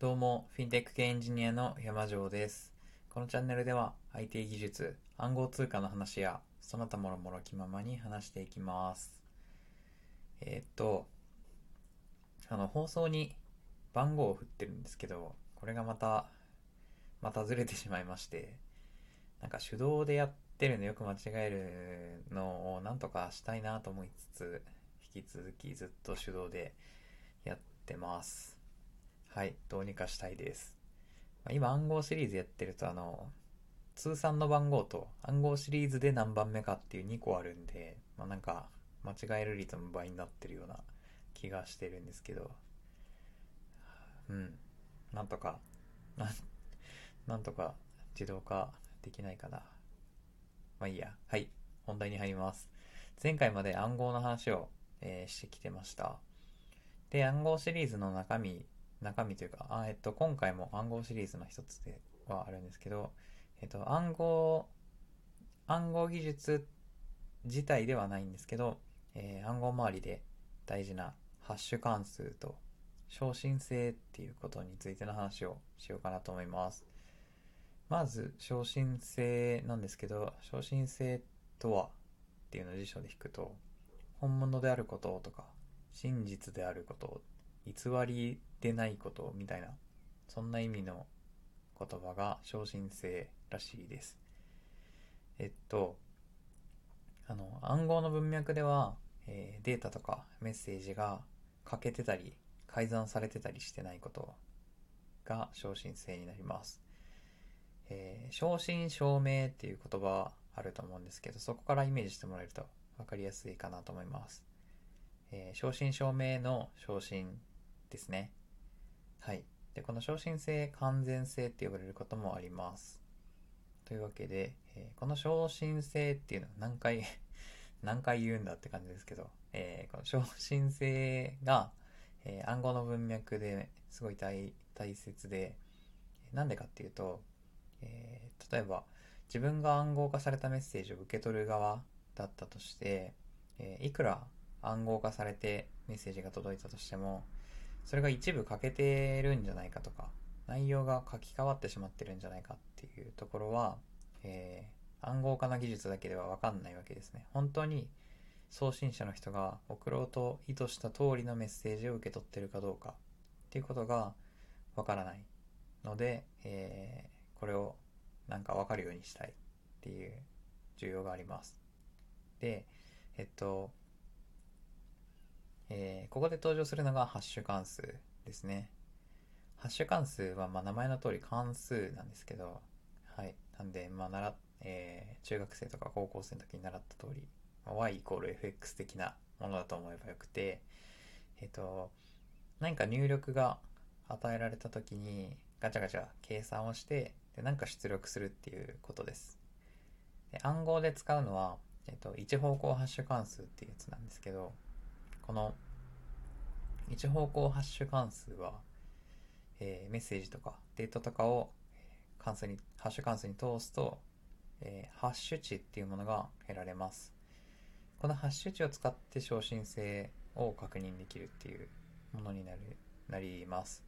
どうも、フィンテック系エンジニアの山城です。このチャンネルでは IT 技術、暗号通貨の話や、その他もろもろ気ままに話していきます。えーっと、あの、放送に番号を振ってるんですけど、これがまた、またずれてしまいまして、なんか手動でやってるのよく間違えるのをなんとかしたいなと思いつつ、引き続きずっと手動でやってます。はい、どうにかしたいです。まあ今暗号シリーズやってるとあの、通算の番号と暗号シリーズで何番目かっていう2個あるんで、まあなんか間違える率も倍になってるような気がしてるんですけど、うん、なんとか、なん、とか自動化できないかな。まあいいや。はい。本題に入ります。前回まで暗号の話を、えーしてきてました。で、暗号シリーズの中身、中身というか、あえっと、今回も暗号シリーズの一つではあるんですけど、えっと、暗号、暗号技術自体ではないんですけど、えー暗号周りで大事なハッシュ関数と昇進性っていうことについての話をしようかなと思います。まず、昇進性なんですけど、昇進性とはっていうのを辞書で引くと、本物であることとか、真実であること、偽りでないことみたいな、そんな意味の言葉が昇進性らしいです。えっと、あの、暗号の文脈では、えーデータとかメッセージが欠けてたり、改ざんされてたりしてないことが昇進性になります。えー正真正銘っていう言葉あると思うんですけど、そこからイメージしてもらえると分かりやすいかなと思います。えー正真正銘の昇進ですね。はい。で、この昇進性、完全性って呼ばれることもあります。というわけで、えーこの昇進性っていうのは何回、何回言うんだって感じですけど、えーこの昇進性が、えー暗号の文脈ですごい大大切で、なんでかっていうと、えー例えば自分が暗号化されたメッセージを受け取る側だったとして、えいくら暗号化されてメッセージが届いたとしてもそれが一部欠けてるんじゃないかとか内容が書き換わってしまってるんじゃないかっていうところは、えー暗号化の技術だけでは分かんないわけですね本当に送信者の人が送ろうと意図した通りのメッセージを受け取ってるかどうかっていうことが分からないので、えーこれをなんか分かるようにしたいっていう需要があります。で、えっと、えーここで登場するのがハッシュ関数ですね。ハッシュ関数はまあ名前の通り関数なんですけど、はい。なんで、まあ習、えー中学生とか高校生の時に習った通り、まあ y イコール fx 的なものだと思えばよくて、えっと、何か入力が与えられた時にガチャガチャ計算をしてで何か出力するっていうことですで暗号で使うのは、えっと、一方向ハッシュ関数っていうやつなんですけどこの一方向ハッシュ関数は、えーメッセージとかデータとかを関数にハッシュ関数に通すと、えーハッシュ値っていうものが得られますこのハッシュ値を使って昇進性を確認できるっていうものになるなります。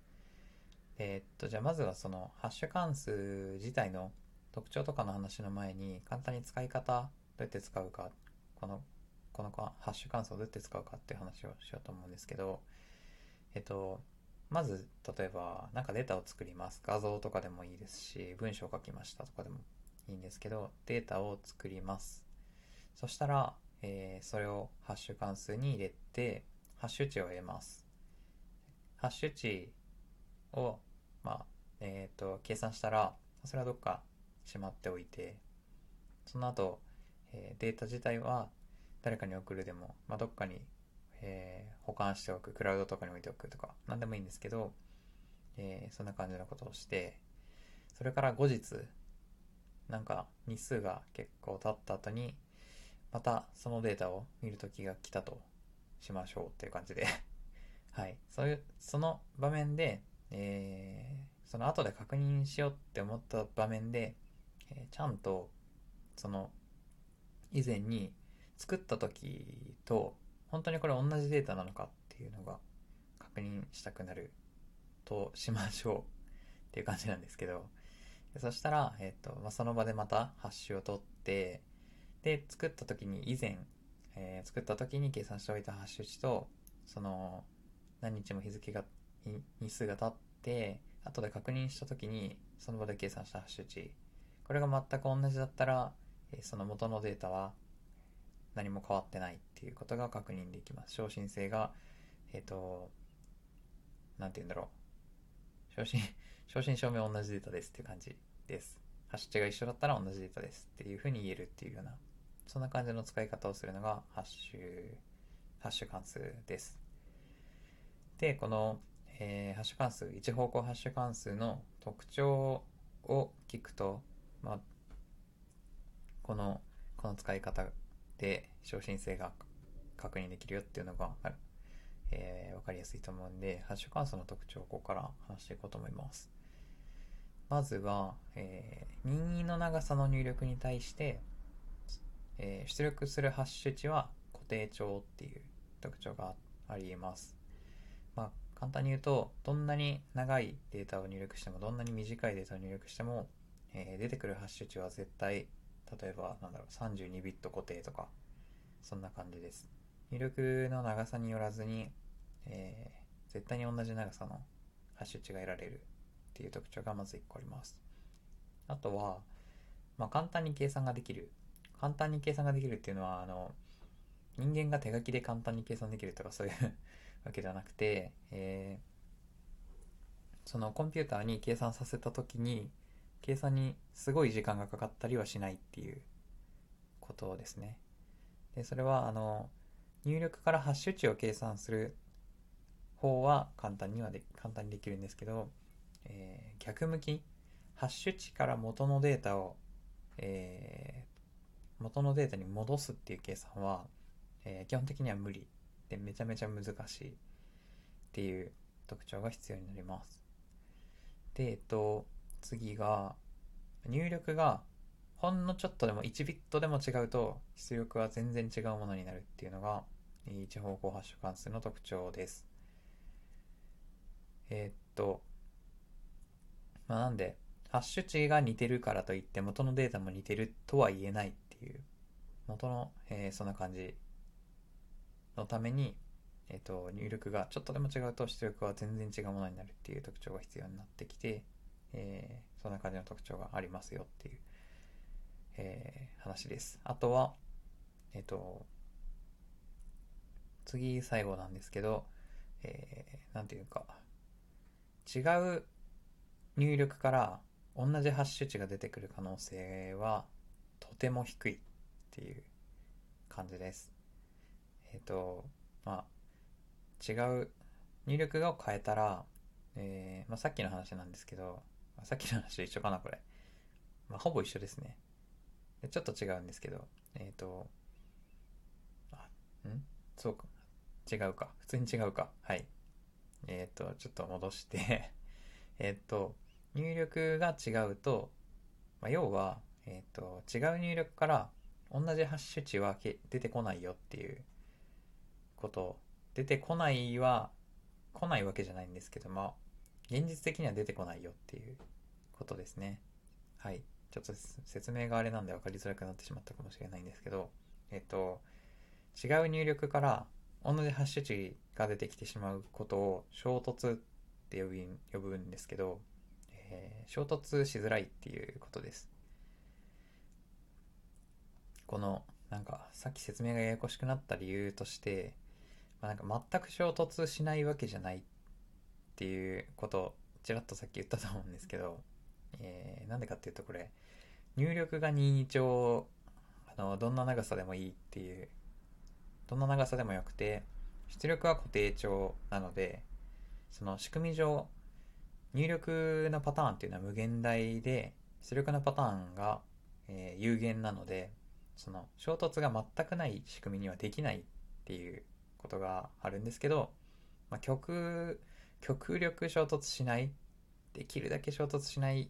えーっと、じゃあまずはそのハッシュ関数自体の特徴とかの話の前に簡単に使い方どうやって使うか、この、このハッシュ関数をどうやって使うかっていう話をしようと思うんですけど、えっと、まず例えばなんかデータを作ります。画像とかでもいいですし、文章を書きましたとかでもいいんですけど、データを作ります。そしたら、えーそれをハッシュ関数に入れて、ハッシュ値を得ます。ハッシュ値を、まあ、えっ、と、計算したら、それはどっかしまっておいて、その後、えーデータ自体は誰かに送るでも、まあ、どっかに、えー保管しておく、クラウドとかに置いておくとか、なんでもいいんですけど、えーそんな感じのことをして、それから後日、なんか日数が結構経った後に、またそのデータを見る時が来たとしましょうっていう感じで はい。そういう、その場面で、えーその後で確認しようって思った場面で、えーちゃんと、その、以前に作った時と、本当にこれ同じデータなのかっていうのが確認したくなるとしましょうっていう感じなんですけど、そしたら、えっ、と、まあ、その場でまたハッシュを取って、で、作った時に以前、えー、作った時に計算しておいたハッシュ値と、その、何日も日付が、日数が経って、後で確認した時に、その場で計算したハッシュ値、これが全く同じだったら、えー、その元のデータは何も変わってないっていうことが確認できます。昇進性が、えっ、ー、と、なんて言うんだろう。昇進、昇進証明同じデータですっていう感じです。ハッシュ値が一緒だったら同じデータですっていうふうに言えるっていうような、そんな感じの使い方をするのがハッシュ、ハッシュ関数です。で、この、えー、ハッシュ関数、一方向ハッシュ関数の特徴を聞くと、まあ、この、この使い方で昇進性が確認できるよっていうのがある、えー、わかりやすいと思うんで、ハッシュ関数の特徴をここから話していこうと思います。まずは、えー、任意の長さの入力に対して、えー、出力するハッシュ値は固定帳っていう特徴がありえます。まあ、簡単に言うと、どんなに長いデータを入力しても、どんなに短いデータを入力しても、えー、出てくるハッシュ値は絶対例えば、なんだろう、32ビット固定とか、そんな感じです。入力の長さによらずに、えー、絶対に同じ長さのハッシュ値が得られるっていう特徴がまず1個あります。あとは、まあ、簡単に計算ができる。簡単に計算ができるっていうのは、あの、人間が手書きで簡単に計算できるとかそういう わけではなくて、えー、そのコンピューターに計算させた時に、計算にすごい時間がかかったりはしないっていうことですね。で、それは、あの、入力からハッシュ値を計算する方は簡単にはで、簡単にできるんですけど、えー、逆向き、ハッシュ値から元のデータを、えー、元のデータに戻すっていう計算は、えー、基本的には無理でめちゃめちゃ難しいっていう特徴が必要になります。で、えっと、次が、入力がほんのちょっとでも1ビットでも違うと出力は全然違うものになるっていうのが一方向ハッシュ関数の特徴です。えー、っと、まあ、なんで、ハッシュ値が似てるからといって元のデータも似てるとは言えないっていう、元の、えー、そんな感じのために、えっ、と、入力がちょっとでも違うと出力は全然違うものになるっていう特徴が必要になってきて、えー、そんな感じの特徴がありますよっていう、えー、話です。あとは、えっ、ー、と、次最後なんですけど、えー、なんていうか、違う入力から同じハッシュ値が出てくる可能性はとても低いっていう感じです。えっ、ー、と、まあ、違う入力を変えたら、えーまあ、さっきの話なんですけど、さっきの話と一緒かな、これ。まあ、ほぼ一緒ですね。ちょっと違うんですけど、えっ、ー、と、あ、ん？そうか。違うか。普通に違うか。はい。えっ、ー、と、ちょっと戻して えっと、入力が違うと、まあ、要は、えっ、と、違う入力から同じハッシュ値は出てこないよっていうこと。出てこないは、来ないわけじゃないんですけども、現実的には出てこないよっていうことですね。はい。ちょっと説明があれなんで分かりづらくなってしまったかもしれないんですけど、えっと、違う入力から同じハッシュ値が出てきてしまうことを衝突って呼び呼ぶんですけど、えー、衝突しづらいっていうことです。この、なんか、さっき説明がややこしくなった理由として、まあ、なんか全く衝突しないわけじゃないっていうことをちらっとさっき言ったと思うんですけど、えー、なんでかっていうとこれ、入力が任意帳、あの、どんな長さでもいいっていう、どんな長さでもよくて、出力は固定帳なので、その仕組み上、入力のパターンっていうのは無限大で、出力のパターンが、えー、有限なので、その衝突が全くない仕組みにはできないっていうことがあるんですけど、まあ、極極力衝突しない、できるだけ衝突しない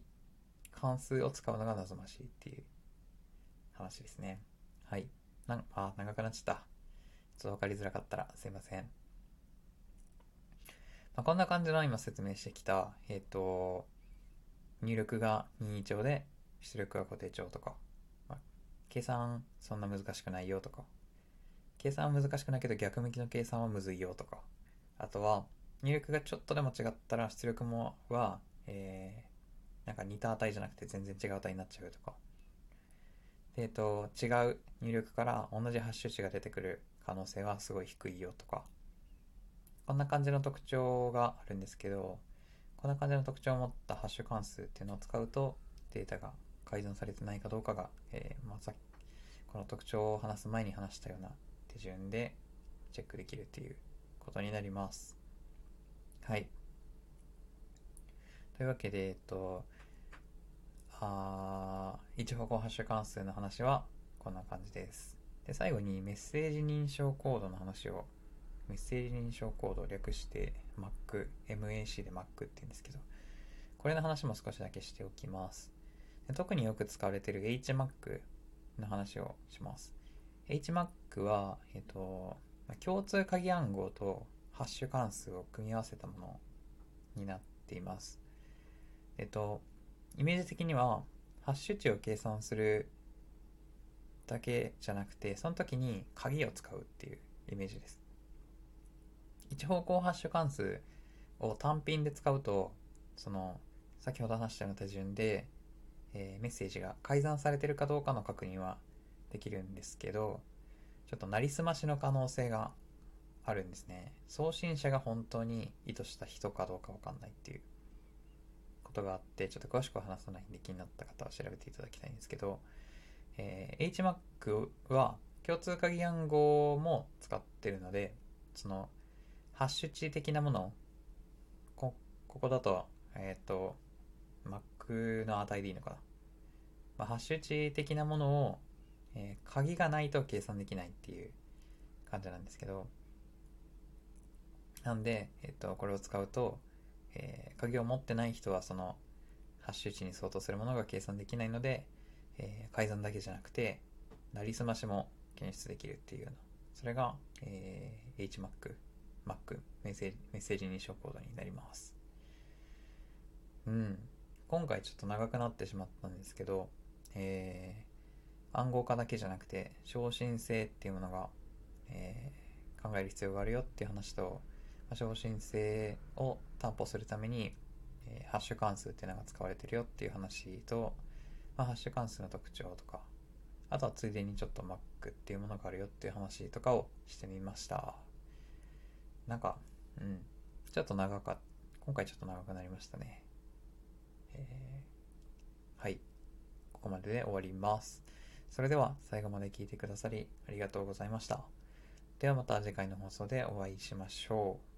関数を使うのが望ましいっていう話ですね。はい。なん、あ、長くなっちゃった。ちょっとわかりづらかったらすいません。まあ、こんな感じの今説明してきた、えっ、と、入力が任意帳で出力が固定帳とか、まあ、計算そんな難しくないよとか、計算は難しくないけど逆向きの計算はむずいよとか、あとは入力がちょっとでも違ったら出力もは、えー、なんか似た値じゃなくて全然違う値になっちゃうとか、えっと、違う入力から同じハッシュ値が出てくる可能性はすごい低いよとか、こんな感じの特徴があるんですけど、こんな感じの特徴を持ったハッシュ関数っていうのを使うと、データが改ざんされてないかどうかが、えー、ま、さ、この特徴を話す前に話したような手順でチェックできるっていうことになります。はい。というわけで、えっと、あ一方向ハッシュ関数の話はこんな感じです。で、最後にメッセージ認証コードの話をメッセージ認証コードを略して Mac、MAC で Mac って言うんですけど、これの話も少しだけしておきます。で特によく使われている HMAC の話をします。HMAC は、えっ、と、共通鍵暗号とハッシュ関数を組み合わせたものになっています。えっ、と、イメージ的には、ハッシュ値を計算するだけじゃなくて、その時に鍵を使うっていうイメージです。一方向ハッシュ関数を単品で使うと、その、先ほど話したような手順で、えー、メッセージが改ざんされてるかどうかの確認はできるんですけど、ちょっとなりすましの可能性があるんですね。送信者が本当に意図した人かどうかわかんないっていうことがあって、ちょっと詳しく話さないんで気になった方は調べていただきたいんですけど、えー、HMAC は共通鍵暗号も使ってるので、そのハッシュ値的なものこ、ここだと、えっ、ー、と、Mac の値でいいのかな。まあ、ハッシュ値的なものを、えー、鍵がないと計算できないっていう感じなんですけど、なんで、えっ、と、これを使うと、えー、鍵を持ってない人はそのハッシュ値に相当するものが計算できないので、えー、改ざんだけじゃなくて、なりすましも検出できるっていうような、それが、えー、HMAC Mac メッセージメッセージ認証コードになります。うん。今回ちょっと長くなってしまったんですけど、えー、暗号化だけじゃなくて、昇進性っていうものが、えー、考える必要があるよっていう話と、まあ、昇進性を担保するために、えー、ハッシュ関数っていうのが使われてるよっていう話と、まあ、ハッシュ関数の特徴とか、あとはついでにちょっと Mac っていうものがあるよっていう話とかをしてみました。なんか、うん。ちょっと長かった。今回ちょっと長くなりましたね。えー、はい。ここまでで終わります。それでは最後まで聞いてくださりありがとうございました。ではまた次回の放送でお会いしましょう。